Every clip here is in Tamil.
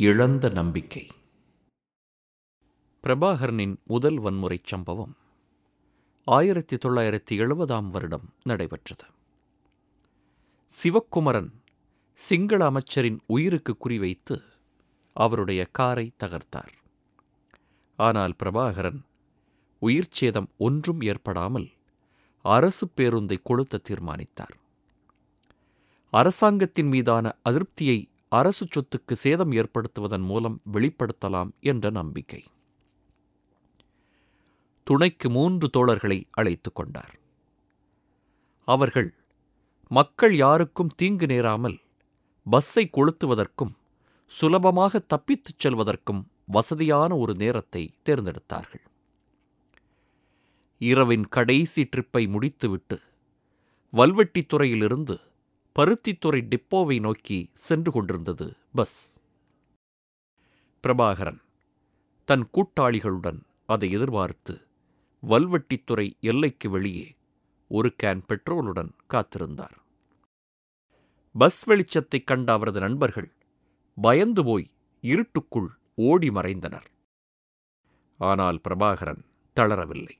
இழந்த நம்பிக்கை. பிரபாகரனின் முதல் வன்முறைச் சம்பவம் ஆயிரத்தி தொள்ளாயிரத்தி எழுபதாம் வருடம் நடைபெற்றது. சிவக்குமரன் சிங்கள அமைச்சரின் உயிருக்கு குறிவைத்து அவருடைய காரை தகர்த்தார். ஆனால் பிரபாகரன் உயிர் சேதம் ஒன்றும் ஏற்படாமல் அரசு பேருந்தை கொளுத்த தீர்மானித்தார். அரசாங்கத்தின் மீதான அதிருப்தியை அரசு சொத்துக்கு சேதம் ஏற்படுத்துவதன் மூலம் வெளிப்படுத்தலாம் என்ற நம்பிக்கை. துணைக்கு மூன்று தோழர்களை அழைத்து கொண்டார். அவர்கள் மக்கள் யாருக்கும் தீங்கு நேராமல் பஸ்ஸை கொளுத்துவதற்கும் சுலபமாக தப்பித்துச் செல்வதற்கும் வசதியான ஒரு நேரத்தை தேர்ந்தெடுத்தார்கள். இரவின் கடைசி ட்ரிப்பை முடித்துவிட்டு வல்வெட்டித்துறையிலிருந்து பருத்தித்துறை டிப்போவை நோக்கி சென்று கொண்டிருந்தது பஸ். பிரபாகரன் தன் கூட்டாளிகளுடன் அதை எதிர்பார்த்து வல்வெட்டித்துறை எல்லைக்கு வெளியே ஒரு கேன் பெட்ரோலுடன் காத்திருந்தார். பஸ் வெளிச்சத்தைக் கண்ட அவரது நண்பர்கள் பயந்து போய் இருட்டுக்குள் ஓடி மறைந்தனர். ஆனால் பிரபாகரன் தளரவில்லை.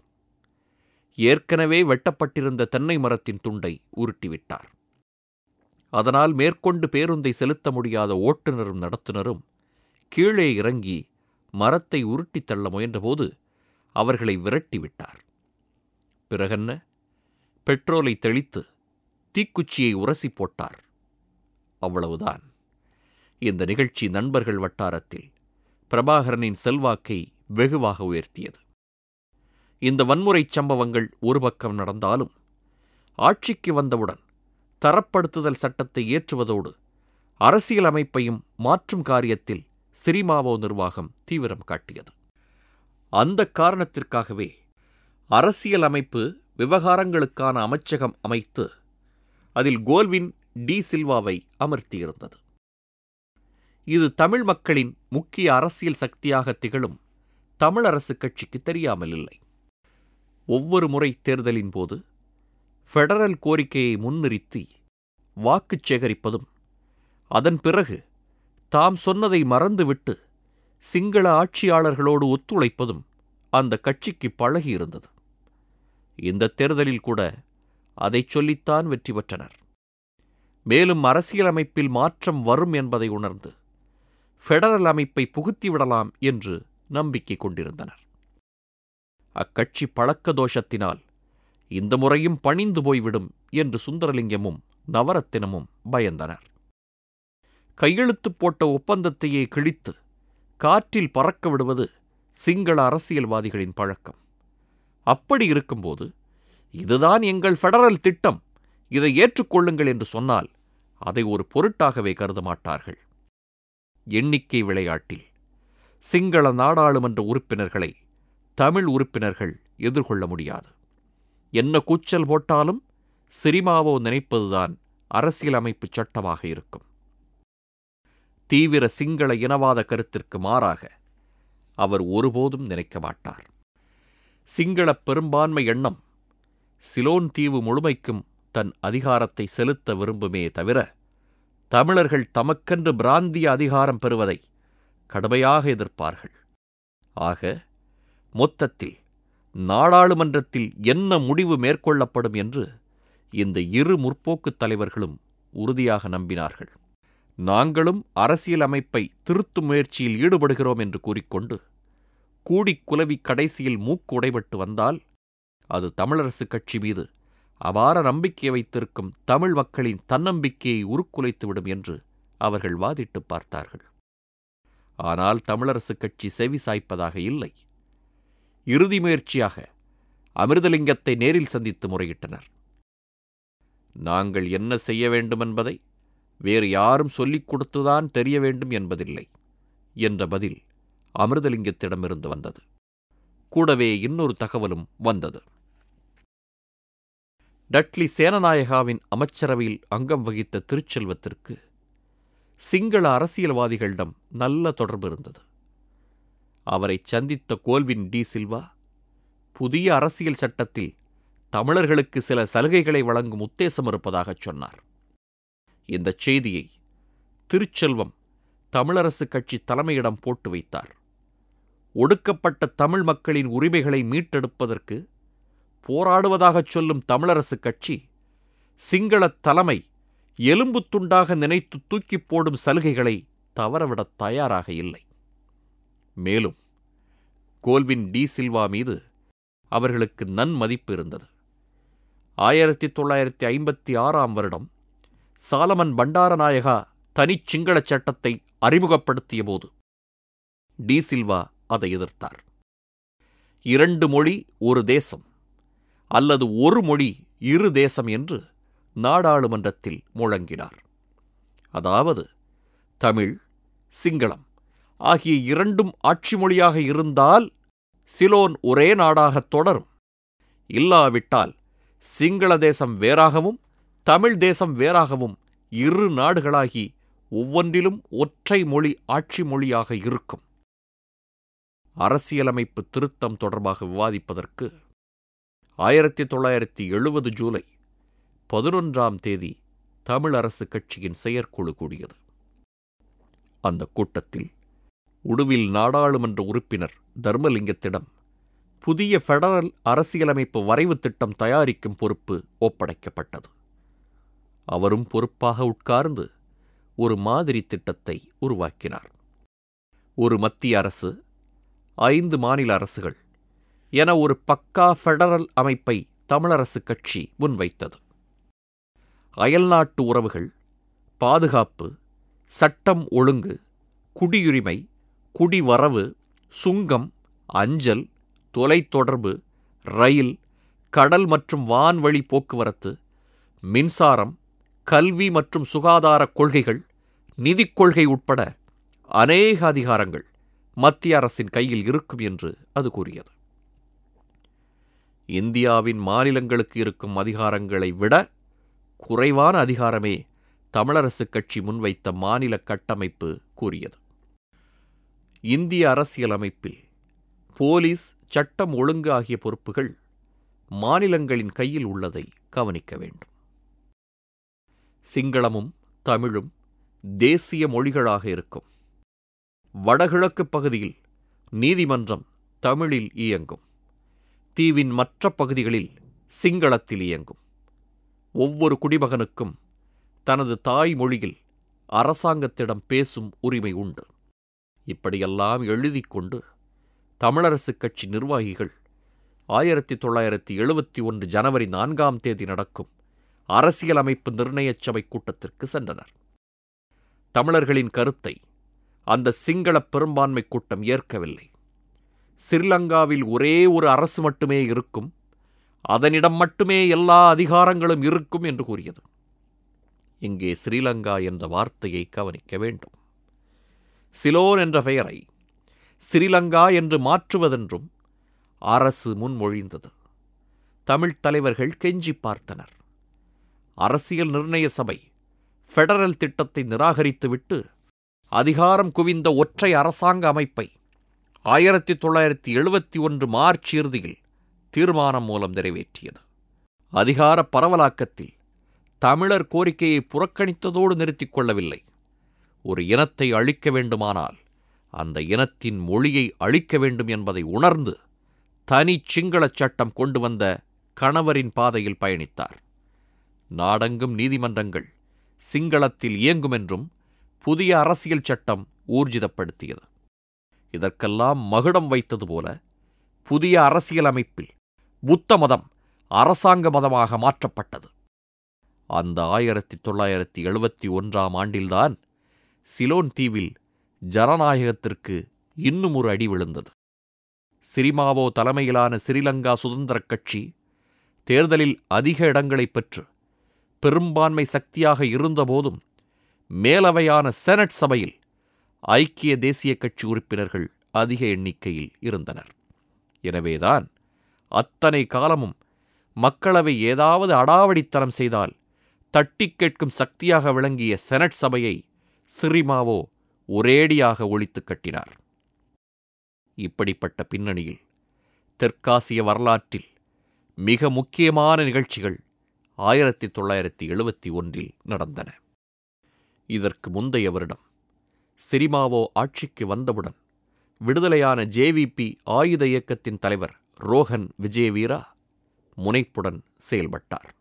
ஏற்கனவே வெட்டப்பட்டிருந்த தென்னை மரத்தின் துண்டை உருட்டிவிட்டார். அதனால் மேற்கொண்டு பேருந்தை செலுத்த முடியாத ஓட்டுநரும் நடத்துனரும் கீழே இறங்கி மரத்தை உருட்டித் தள்ள முயன்றபோது அவர்களை விரட்டிவிட்டார். பிறகென்ன? பெட்ரோலை தெளித்து தீக்குச்சியை உரசி போட்டார். அவ்வளவுதான். இந்த நிகழ்ச்சி நண்பர்கள் வட்டாரத்தில் பிரபாகரனின் செல்வாக்கை வெகுவாக உயர்த்தியது. இந்த வன்முறைச் சம்பவங்கள் ஒரு பக்கம் நடந்தாலும் ஆட்சிக்கு வந்தவுடன் தரப்படுத்துதல் சட்டத்தை ஏற்றுவதோடு அரசியல் அமைப்பையும் மாற்றும் காரியத்தில் சிரிமாவோ நிர்வாகம் தீவிரம் காட்டியது. அந்த காரணத்திற்காகவே அரசியல் அமைப்பு விவகாரங்களுக்கான அமைச்சகம் அமைத்து அதில் கோல்வின் டி சில்வாவை அமர்த்தியிருந்தது. இது தமிழ் மக்களின் முக்கிய அரசியல் சக்தியாக திகழும் தமிழரசு கட்சிக்கு தெரியாமல் இல்லை ஒவ்வொரு முறை தேர்தலின் போது ஃபெடரல் கோரிக்கையை முன்னிறுத்தி வாக்குச் சேகரிப்பதும் அதன் பிறகு தாம் சொன்னதை மறந்துவிட்டு சிங்கள ஆட்சியாளர்களோடு ஒத்துழைப்பதும் அந்த கட்சிக்கு பழகியிருந்தது. இந்த தேர்தலில் கூட அதைச் சொல்லித்தான் வெற்றி பெற்றனர். மேலும் அரசியலமைப்பில் மாற்றம் வரும் என்பதை உணர்ந்து ஃபெடரல் அமைப்பை புகுத்திவிடலாம் என்று நம்பிக்கை கொண்டிருந்தனர். அக்கட்சி பழக்க தோஷத்தினால் இந்த முறையும் பணிந்து போய்விடும் என்று சுந்தரலிங்கமும் நவரத்தினமும் பயந்தனர். கையெழுத்து போட்ட ஒப்பந்தத்தையே கிழித்து காற்றில் பறக்க விடுவது சிங்கள அரசியல்வாதிகளின் பழக்கம். அப்படி இருக்கும்போது இதுதான் எங்கள் ஃபெடரல் திட்டம் இதை ஏற்றுக்கொள்ளுங்கள் என்று சொன்னால் அதை ஒரு பொருட்டாகவே கருத மாட்டார்கள். எண்ணிக்கை விளையாட்டில் சிங்கள நாடாளுமன்ற உறுப்பினர்களை தமிழ் உறுப்பினர்கள் எதிர்கொள்ள முடியாது. என்ன கூச்சல் போட்டாலும் சிரிமாவோ நினைப்பதுதான் அரசியலமைப்பு சட்டமாக இருக்கும். தீவிர சிங்கள இனவாத கருத்திற்கு மாறாக அவர் ஒருபோதும் நினைக்க மாட்டார். சிங்கள பெரும்பான்மை எண்ணம் சிலோன் தீவு முழுமைக்கும் தன் அதிகாரத்தை செலுத்த விரும்புமே தவிர தமிழர்கள் தமக்கென்று பிராந்திய அதிகாரம் பெறுவதை கடுமையாக எதிர்ப்பார்கள். ஆக மொத்தத்தில் நாடாளுமன்றத்தில் என்ன முடிவு மேற்கொள்ளப்படும் என்று இந்த இரு முற்போக்குத் தலைவர்களும் உறுதியாக நம்பினார்கள். நாங்களும் அரசியல் அமைப்பை திருத்தும் முயற்சியில் ஈடுபடுகிறோம் என்று கூறிக்கொண்டு கூடிக்குலவி கடைசியில் மூக்கு உடைபட்டு வந்தால் அது தமிழரசுக் கட்சி மீது அபார நம்பிக்கை வைத்திருக்கும் தமிழ் மக்களின் தன்னம்பிக்கையை உருக்குலைத்துவிடும் என்று அவர்கள் வாதிட்டு பார்த்தார்கள். ஆனால் தமிழரசுக் கட்சி செவி சாய்ப்பதாக இல்லை. இறுதி முயற்சியாக அமிர்தலிங்கத்தை நேரில் சந்தித்து முறையிட்டனர். நாங்கள் என்ன செய்ய வேண்டும் என்பதை வேறு யாரும் சொல்லிக் கொடுத்துதான் தெரிய வேண்டும் என்பதில்லை என்ற பதில் அமிர்தலிங்கத்திடமிருந்து வந்தது. கூடவே இன்னொரு தகவலும் வந்தது. டட்லி சேனநாயகாவின் அமைச்சரவையில் அங்கம் வகித்த திருச்செல்வத்திற்கு சிங்கள அரசியல்வாதிகளிடம் நல்ல தொடர்பு இருந்தது. அவரை சந்தித்த கோல்வின் டி சில்வா புதிய அரசியல் சட்டத்தில் தமிழர்களுக்கு சில சலுகைகளை வழங்கும் உத்தேசம் இருப்பதாகச் சொன்னார். இந்தச் செய்தியை திருச்செல்வம் தமிழரசு கட்சி தலைமையிடம் போட்டு வைத்தார். ஒடுக்கப்பட்ட தமிழ் மக்களின் உரிமைகளை மீட்டெடுப்பதற்கு போராடுவதாகச் சொல்லும் தமிழரசு கட்சி சிங்களத் தலைமை எலும்பு துண்டாக நினைத்து தூக்கிப் போடும் சலுகைகளை தவறவிடத் தயாராக இல்லை. மேலும் கோல்வின் டி சில்வா மீது அவர்களுக்கு நன்மதிப்பு இருந்தது. ஆயிரத்தி தொள்ளாயிரத்தி ஐம்பத்தி ஆறாம் வருடம் சாலமன் பண்டாரநாயகா தனிச் சிங்களச் சட்டத்தை அறிமுகப்படுத்திய போது டி சில்வா அதை எதிர்த்தார். இரண்டு மொழி ஒரு தேசம் அல்லது ஒரு மொழி இரு தேசம் என்று நாடாளுமன்றத்தில் முழங்கினார். அதாவது தமிழ் சிங்களம். ஆகிய இரண்டும் ஆட்சி மொழியாக இருந்தால் சிலோன் ஒரே நாடாகத் தொடரும். இல்லாவிட்டால் சிங்கள தேசம் வேறாகவும் தமிழ் தேசம் வேறாகவும் இரு நாடுகளாகி ஒவ்வொன்றிலும் ஒற்றை மொழி ஆட்சி மொழியாக இருக்கும். அரசியலமைப்பு திருத்தம் தொடர்பாக விவாதிப்பதற்கு ஆயிரத்தி தொள்ளாயிரத்தி எழுபது ஜூலை பதினொன்றாம் தேதி தமிழரசு கட்சியின் செயற்குழு கூடியது. அந்த கூட்டத்தில் உடுவில் நாடாளுமன்ற உறுப்பினர் தர்மலிங்கத்திடம் புதிய ஃபெடரல் அரசியலமைப்பு வரைவு திட்டம் தயாரிக்கும் பொறுப்பு ஒப்படைக்கப்பட்டது. அவரும் பொறுப்பாக உட்கார்ந்து ஒரு மாதிரி திட்டத்தை உருவாக்கினார். ஒரு மத்திய அரசு ஐந்து மாநில அரசுகள் என ஒரு பக்கா ஃபெடரல் அமைப்பை தமிழரசு கட்சி முன்வைத்தது. அயல்நாட்டு உறவுகள் பாதுகாப்பு சட்டம் ஒழுங்கு குடியுரிமை குடிவரவு சுங்கம் அஞ்சல் தொலைத்தொடர்பு ரயில் கடல் மற்றும் வான்வழி போக்குவரத்து மின்சாரம் கல்வி மற்றும் சுகாதார கொள்கைகள் நிதிக் கொள்கை உட்பட அநேக அதிகாரங்கள் மத்திய அரசின் கையில் இருக்கும் என்று அது கூறியது. இந்தியாவின் மாநிலங்களுக்கு இருக்கும் அதிகாரங்களை விட குறைவான அதிகாரமே தமிழரசுக் கட்சி முன்வைத்த மாநில கட்டமைப்பு கூறியது. இந்திய அரசியலமைப்பில் போலீஸ் சட்டம் ஒழுங்கு ஆகிய பொறுப்புகள் மாநிலங்களின் கையில் உள்ளதை கவனிக்க வேண்டும். சிங்களமும் தமிழும் தேசிய மொழிகளாக இருக்கும். வடகிழக்கு பகுதியில் நீதிமன்றம் தமிழில் இயங்கும். தீவின் மற்ற பகுதிகளில் சிங்களத்தில் இயங்கும். ஒவ்வொரு குடிமகனுக்கும் தனது தாய்மொழியில் அரசாங்கத்திடம் பேசும் உரிமை உண்டு. இப்படியெல்லாம் எழுதிக் கொண்டு தமிழரசுக் கட்சி நிர்வாகிகள் ஆயிரத்தி தொள்ளாயிரத்தி எழுபத்தி ஒன்று ஜனவரி நான்காம் தேதி நடக்கும் அரசியலமைப்பு நிர்ணயச் சபை கூட்டத்திற்கு சென்றனர். தமிழர்களின் கருத்தை அந்த சிங்கள பெரும்பான்மை கூட்டம் ஏற்கவில்லை. ஸ்ரீலங்காவில் ஒரே ஒரு அரசு மட்டுமே இருக்கும் அதனிடம் மட்டுமே எல்லா அதிகாரங்களும் இருக்கும் என்று கூறியது. இங்கே ஸ்ரீலங்கா என்ற வார்த்தையை கவனிக்க வேண்டும். சிலோன் என்ற பெயரை ஸ்ரீலங்கா என்று மாற்றுவதென்றும் அரசு முன்மொழிந்தது. தமிழ்த் தலைவர்கள் கெஞ்சி பார்த்தனர். அரசியல் நிர்ணய சபை ஃபெடரல் திட்டத்தை நிராகரித்துவிட்டு அதிகாரம் குவிந்த ஒற்றை அரசாங்க அமைப்பை ஆயிரத்தி தொள்ளாயிரத்தி எழுபத்தி ஒன்று மார்ச் இறுதியில் தீர்மானம் மூலம் நிறைவேற்றியது. அதிகார பரவலாக்கத்தில் தமிழர் கோரிக்கையை புறக்கணித்ததோடு நிறுத்திக் கொள்ளவில்லை. ஒரு இனத்தை அழிக்க வேண்டுமானால் அந்த இனத்தின் மொழியை அழிக்க வேண்டும் என்பதை உணர்ந்து தனி சிங்களச் சட்டம் கொண்டு வந்த கணவரின் பாதையில் பயணித்தார். நாடெங்கும் நீதிமன்றங்கள் சிங்களத்தில் இயங்கும் என்றும் புதிய அரசியல் சட்டம் ஊர்ஜிதப்படுத்தியது. இதற்கெல்லாம் மகுடம் வைத்தது போல புதிய அரசியலமைப்பில் புத்த மதம் அரசாங்க மதமாக மாற்றப்பட்டது. அந்த ஆயிரத்தி தொள்ளாயிரத்தி எழுபத்தி ஒன்றாம் ஆண்டில்தான் சிலோன் தீவில் ஜனநாயகத்திற்கு இன்னும் ஒரு அடி விழுந்தது. சிரிமாவோ தலைமையிலான சிறிலங்கா சுதந்திரக் கட்சி தேர்தலில் அதிக இடங்களைப் பெற்று பெரும்பான்மை சக்தியாக இருந்தபோதும் மேலவையான செனட் சபையில் ஐக்கிய தேசிய கட்சி உறுப்பினர்கள் அதிக எண்ணிக்கையில் இருந்தனர். எனவேதான் அத்தனை காலமும் மக்களவை ஏதாவது அடாவடித்தனம் செய்தால் தட்டிக் கேட்கும் சக்தியாக விளங்கிய செனட் சபையை சிறிமாவோ ஒரேடியாக ஒழித்துக் கட்டினார். இப்படிப்பட்ட பின்னணியில் தெற்காசிய வரலாற்றில் மிக முக்கியமான நிகழ்ச்சிகள் ஆயிரத்தி தொள்ளாயிரத்தி எழுபத்தி ஒன்றில் நடந்தன. இதற்கு முந்தைய வருடம் சிரிமாவோ ஆட்சிக்கு வந்தவுடன் விடுதலையான ஜேவிபி ஆயுத இயக்கத்தின் தலைவர் ரோஹன் விஜயவீரா முனைப்புடன் செயல்பட்டார்.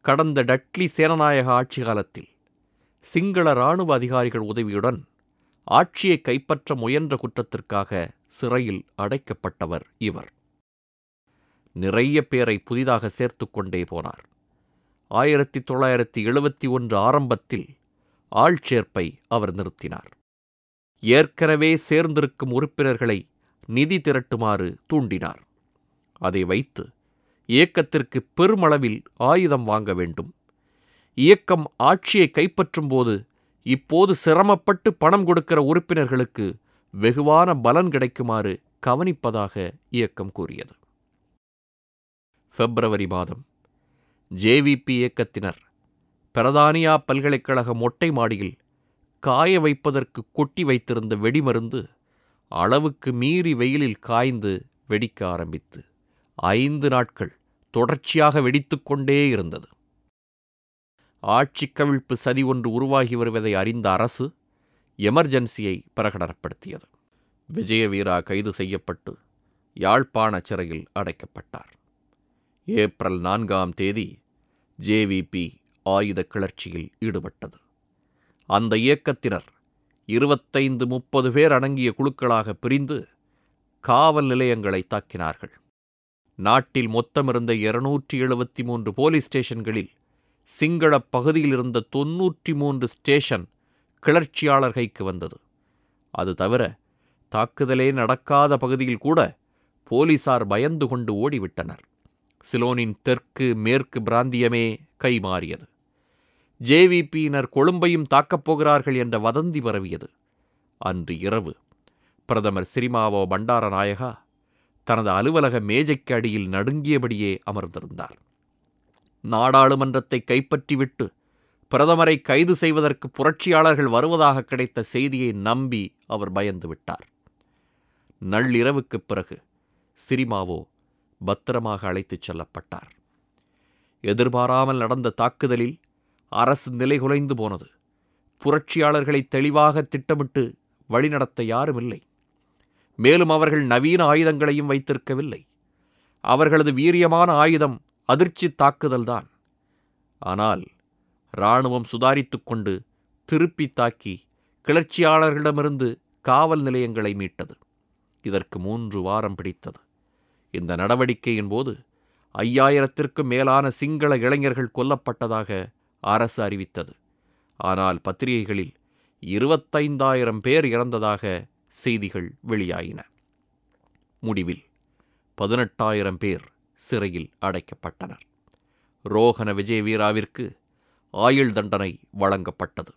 கடந்த டட்லி சேனநாயக ஆட்சி காலத்தில் சிங்கள இராணுவ அதிகாரிகள் உதவியுடன் ஆட்சியை கைப்பற்ற முயன்ற குற்றத்திற்காக சிறையில் அடைக்கப்பட்டவர் இவர். நிறைய பேரை புதிதாக சேர்த்துக்கொண்டே போனார். ஆயிரத்தி தொள்ளாயிரத்தி எழுபத்தி ஒன்று ஆரம்பத்தில் ஆள்சேர்ப்பை அவர் நிறுத்தினார். ஏற்கனவே சேர்ந்திருக்கும் உறுப்பினர்களை நிதி திரட்டுமாறு தூண்டினார். அதை வைத்து இயக்கத்திற்கு பெருமளவில் ஆயுதம் வாங்க வேண்டும் இயக்கம் ஆட்சியை கைப்பற்றும் போது இப்போது சிரமப்பட்டு பணம் கொடுக்கிற உறுப்பினர்களுக்கு வெகுவான பலன் கிடைக்குமாறு கவனிப்பதாக இயக்கம் கூறியது. பிப்ரவரி மாதம் ஜேவிபி இயக்கத்தினர் பிரதானியா பல்கலைக்கழக மொட்டை மாடியில் காய வைப்பதற்கு கொட்டி வைத்திருந்த வெடிமருந்து அளவுக்கு மீறி வெயிலில் காய்ந்து வெடிக்க ஆரம்பித்து ஐந்து நாட்கள் தொடர்ச்சியாக வெடித்துக்கொண்டே இருந்தது. ஆட்சி கவிழ்ப்பு சதி ஒன்று உருவாகி வருவதை அறிந்த அரசு எமர்ஜென்சியை பிரகடனப்படுத்தியது. விஜயவீரா கைது செய்யப்பட்டு யாழ்ப்பாண சிறையில் அடைக்கப்பட்டார். ஏப்ரல் நான்காம் தேதி ஜேவிபி ஆயுத கிளர்ச்சியில் ஈடுபட்டது. அந்த இயக்கத்தினர் இருபத்தைந்து முப்பது பேர் அடங்கிய குழுக்களாக பிரிந்து காவல் நிலையங்களை தாக்கினார்கள். நாட்டில் மொத்தமிருந்த இருநூற்றி எழுபத்தி மூன்று போலீஸ் ஸ்டேஷன்களில் சிங்கள பகுதியில் இருந்த தொன்னூற்றி மூன்று ஸ்டேஷன் கிளர்ச்சியாளர் கைக்கு வந்தது. அது தவிர தாக்குதலே நடக்காத பகுதியில் கூட போலீசார் பயந்து கொண்டு ஓடிவிட்டனர். சிலோனின் தெற்கு மேற்கு பிராந்தியமே கைமாறியது. ஜேவிபியினர் கொழும்பையும் தாக்கப் போகிறார்கள் என்ற வதந்தி பரவியது. அன்று இரவு பிரதமர் சிரிமாவோ பண்டாரநாயகா தனது அலுவலக மேஜைக்கு அடியில் நடுங்கியபடியே அமர்ந்திருந்தார். நாடாளுமன்றத்தை கைப்பற்றிவிட்டு பிரதமரை கைது செய்வதற்கு புரட்சியாளர்கள் வருவதாக கிடைத்த செய்தியை நம்பி அவர் பயந்து விட்டார் நள்ளிரவுக்குப் பிறகு சிரிமாவோ பத்திரமாக அழைத்துச் செல்லப்பட்டார். எதிர்பாராமல் நடந்த தாக்குதலில் அரசு நிலைகுலைந்து போனது. புரட்சியாளர்களை தெளிவாக திட்டமிட்டு வழிநடத்த யாருமில்லை. மேலும் அவர்கள் நவீன ஆயுதங்களையும் வைத்திருக்கவில்லை. அவர்களது வீரியமான ஆயுதம் அதிர்ச்சி தாக்குதல்தான் ஆனால் இராணுவம் சுதாரித்துக் கொண்டு திருப்பி தாக்கி கிளர்ச்சியாளர்களிடமிருந்து காவல் நிலையங்களை மீட்டது. இதற்கு மூன்று வாரம் பிடித்தது. இந்த நடவடிக்கையின் போது ஐயாயிரத்திற்கும் மேலான சிங்கள இளைஞர்கள் கொல்லப்பட்டதாக அரசு அறிவித்தது. ஆனால் பத்திரிகைகளில் இருபத்தைந்தாயிரம் பேர் இறந்ததாக செய்திகள் வெளியாயின. முடிவில் பதினெட்டாயிரம் பேர் சிறையில் அடைக்கப்பட்டனர். ரோஹன விஜயவீராவிற்கு ஆயுள் தண்டனை வழங்கப்பட்டது.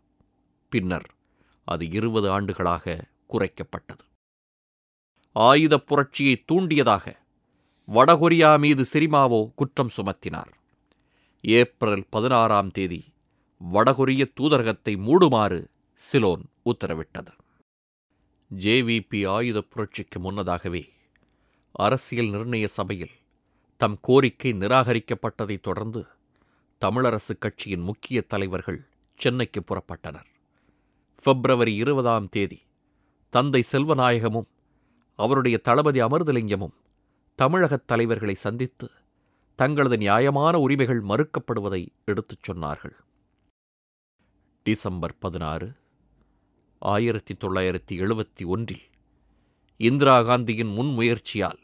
பின்னர் அது இருபது ஆண்டுகளாக குறைக்கப்பட்டது. ஆயுதப் புரட்சியை தூண்டியதாக வடகொரியா மீது சிரிமாவோ குற்றம் சுமத்தினார். ஏப்ரல் பதினாறாம் தேதி வடகொரிய தூதரகத்தை மூடுமாறு சிலோன் உத்தரவிட்டது. ஜேவிபி ஆயுதப் புரட்சிக்கு முன்னதாகவே அரசியல் நிர்ணய சபையில் தம் கோரிக்கை நிராகரிக்கப்பட்டதைத் தொடர்ந்து தமிழரசுக் கட்சியின் முக்கிய தலைவர்கள் சென்னைக்கு புறப்பட்டனர். பிப்ரவரி இருபதாம் தேதி தந்தை செல்வநாயகமும் அவருடைய தளபதி அமிர்தலிங்கமும் தமிழகத் தலைவர்களை சந்தித்து தங்களது நியாயமான உரிமைகள் மறுக்கப்படுவதை எடுத்துச் சொன்னார்கள். டிசம்பர் பதினாறு ஆயிரத்தி தொள்ளாயிரத்தி எழுபத்தி ஒன்றில் இந்திரா காந்தியின் முன்முயற்சியால்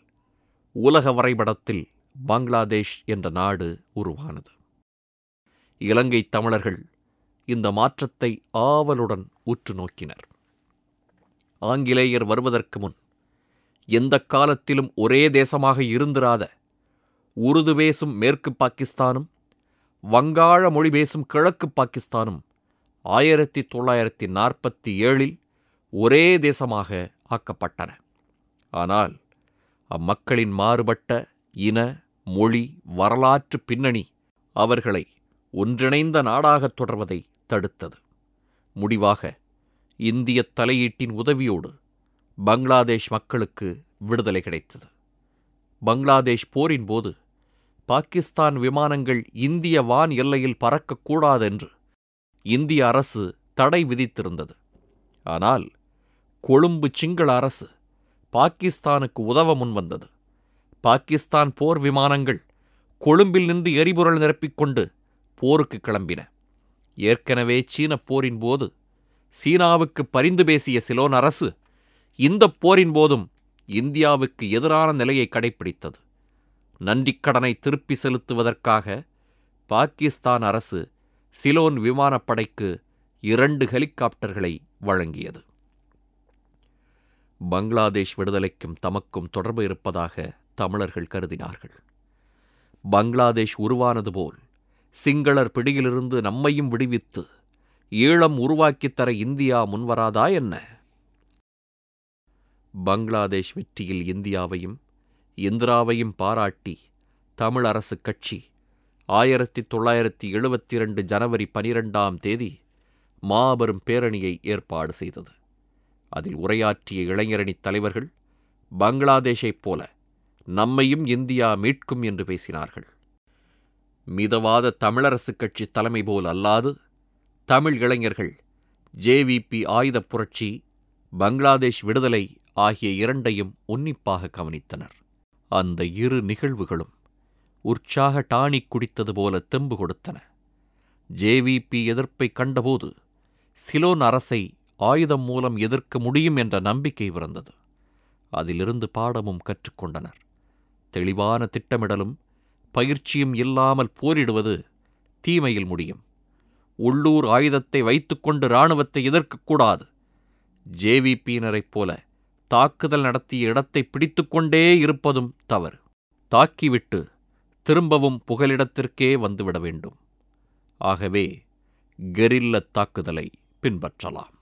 உலக வரைபடத்தில் பங்களாதேஷ் என்ற நாடு உருவானது. இலங்கை தமிழர்கள் இந்த மாற்றத்தை ஆவலுடன் உற்று நோக்கினர். ஆங்கிலேயர் வருவதற்கு முன் எந்த காலத்திலும் ஒரே தேசமாக இருந்திராத உருது பேசும் மேற்கு பாகிஸ்தானும் வங்காள மொழி பேசும் கிழக்கு பாகிஸ்தானும் ஆயிரத்தி தொள்ளாயிரத்தி நாற்பத்தி ஏழில் ஒரே தேசமாக ஆக்கப்பட்டன. ஆனால் அம்மக்களின் மாறுபட்ட இன மொழி வரலாற்று பின்னணி அவர்களை ஒன்றிணைந்த நாடாகத் தொடர்வதை தடுத்தது. முடிவாக இந்திய தலையீட்டின் உதவியோடு பங்களாதேஷ் மக்களுக்கு விடுதலை கிடைத்தது. பங்களாதேஷ் போரின் போது பாகிஸ்தான் விமானங்கள் இந்திய வான் எல்லையில் பறக்கக்கூடாதென்று இந்திய அரசு தடை விதித்திருந்தது. ஆனால் கொழும்பு சிங்கள அரசு பாகிஸ்தானுக்கு உதவ முன்வந்தது. பாகிஸ்தான் போர் விமானங்கள் கொழும்பில் நின்று எரிபொருள் நிரப்பிக்கொண்டு போருக்கு கிளம்பின. ஏற்கனவே சீனப் போரின் போது சீனாவுக்கு பரிந்து பேசிய சிலோன் அரசு இந்தப் போரின் போதும் இந்தியாவுக்கு எதிரான நிலையை கடைப்பிடித்தது. நன்றிக்கடனை திருப்பி செலுத்துவதற்காக பாகிஸ்தான் அரசு சிலோன் விமானப்படைக்கு இரண்டு ஹெலிகாப்டர்களை வழங்கியது. பங்களாதேஷ் விடுதலைக்கும் தமக்கும் தொடர்பு இருப்பதாக தமிழர்கள் கருதினார்கள். பங்களாதேஷ் உருவானது போல் சிங்களர் பிடியிலிருந்து நம்மையும் விடுவித்து ஈழம் உருவாக்கித் தர இந்தியா முன்வராதா என்ன? பங்களாதேஷ் வெற்றியில் இந்தியாவையும் இந்திராவையும் பாராட்டி தமிழ் கட்சி ஆயிரத்தி தொள்ளாயிரத்தி எழுபத்தி இரண்டு ஜனவரி பனிரெண்டாம் தேதி மாபெரும் பேரணியை ஏற்பாடு செய்தது. அதில் உரையாற்றிய இளைஞரணித் தலைவர்கள் பங்களாதேஷைப் போல நம்மையும் இந்தியா மீட்கும் என்று பேசினார்கள். மிதவாத தமிழரசுக் கட்சி தலைமை போல் அல்லாது தமிழ் இளைஞர்கள் ஜேவிபி ஆயுதப் புரட்சி பங்களாதேஷ் விடுதலை ஆகிய இரண்டையும் உன்னிப்பாக கவனித்தனர். அந்த இரு நிகழ்வுகளும் உற்சாக டானிக் குடித்தது போல தெம்பு கொடுத்தன. ஜேவிபி எதிர்ப்பை கண்டபோது சிலோன் அரசை ஆயுதம் மூலம் எதிர்க்க முடியும் என்ற நம்பிக்கை பிறந்தது. அதிலிருந்து பாடமும் கற்றுக்கொண்டனர் தெளிவான திட்டமிடலும் பயிற்சியும் இல்லாமல் போரிடுவது தீமையில் முடியும். உள்ளூர் ஆயுதத்தை வைத்துக்கொண்டு இராணுவத்தை எதிர்க்கக்கூடாது ஜேவிபியினரைப் போல தாக்குதல் நடத்திய இடத்தை பிடித்துக்கொண்டே இருப்பதும் தவறு. தாக்கிவிட்டு திரும்பவும் புகலிடத்திற்கே வந்துவிட வேண்டும். ஆகவே கெரில்லத் தாக்குதலை பின்பற்றலாம்.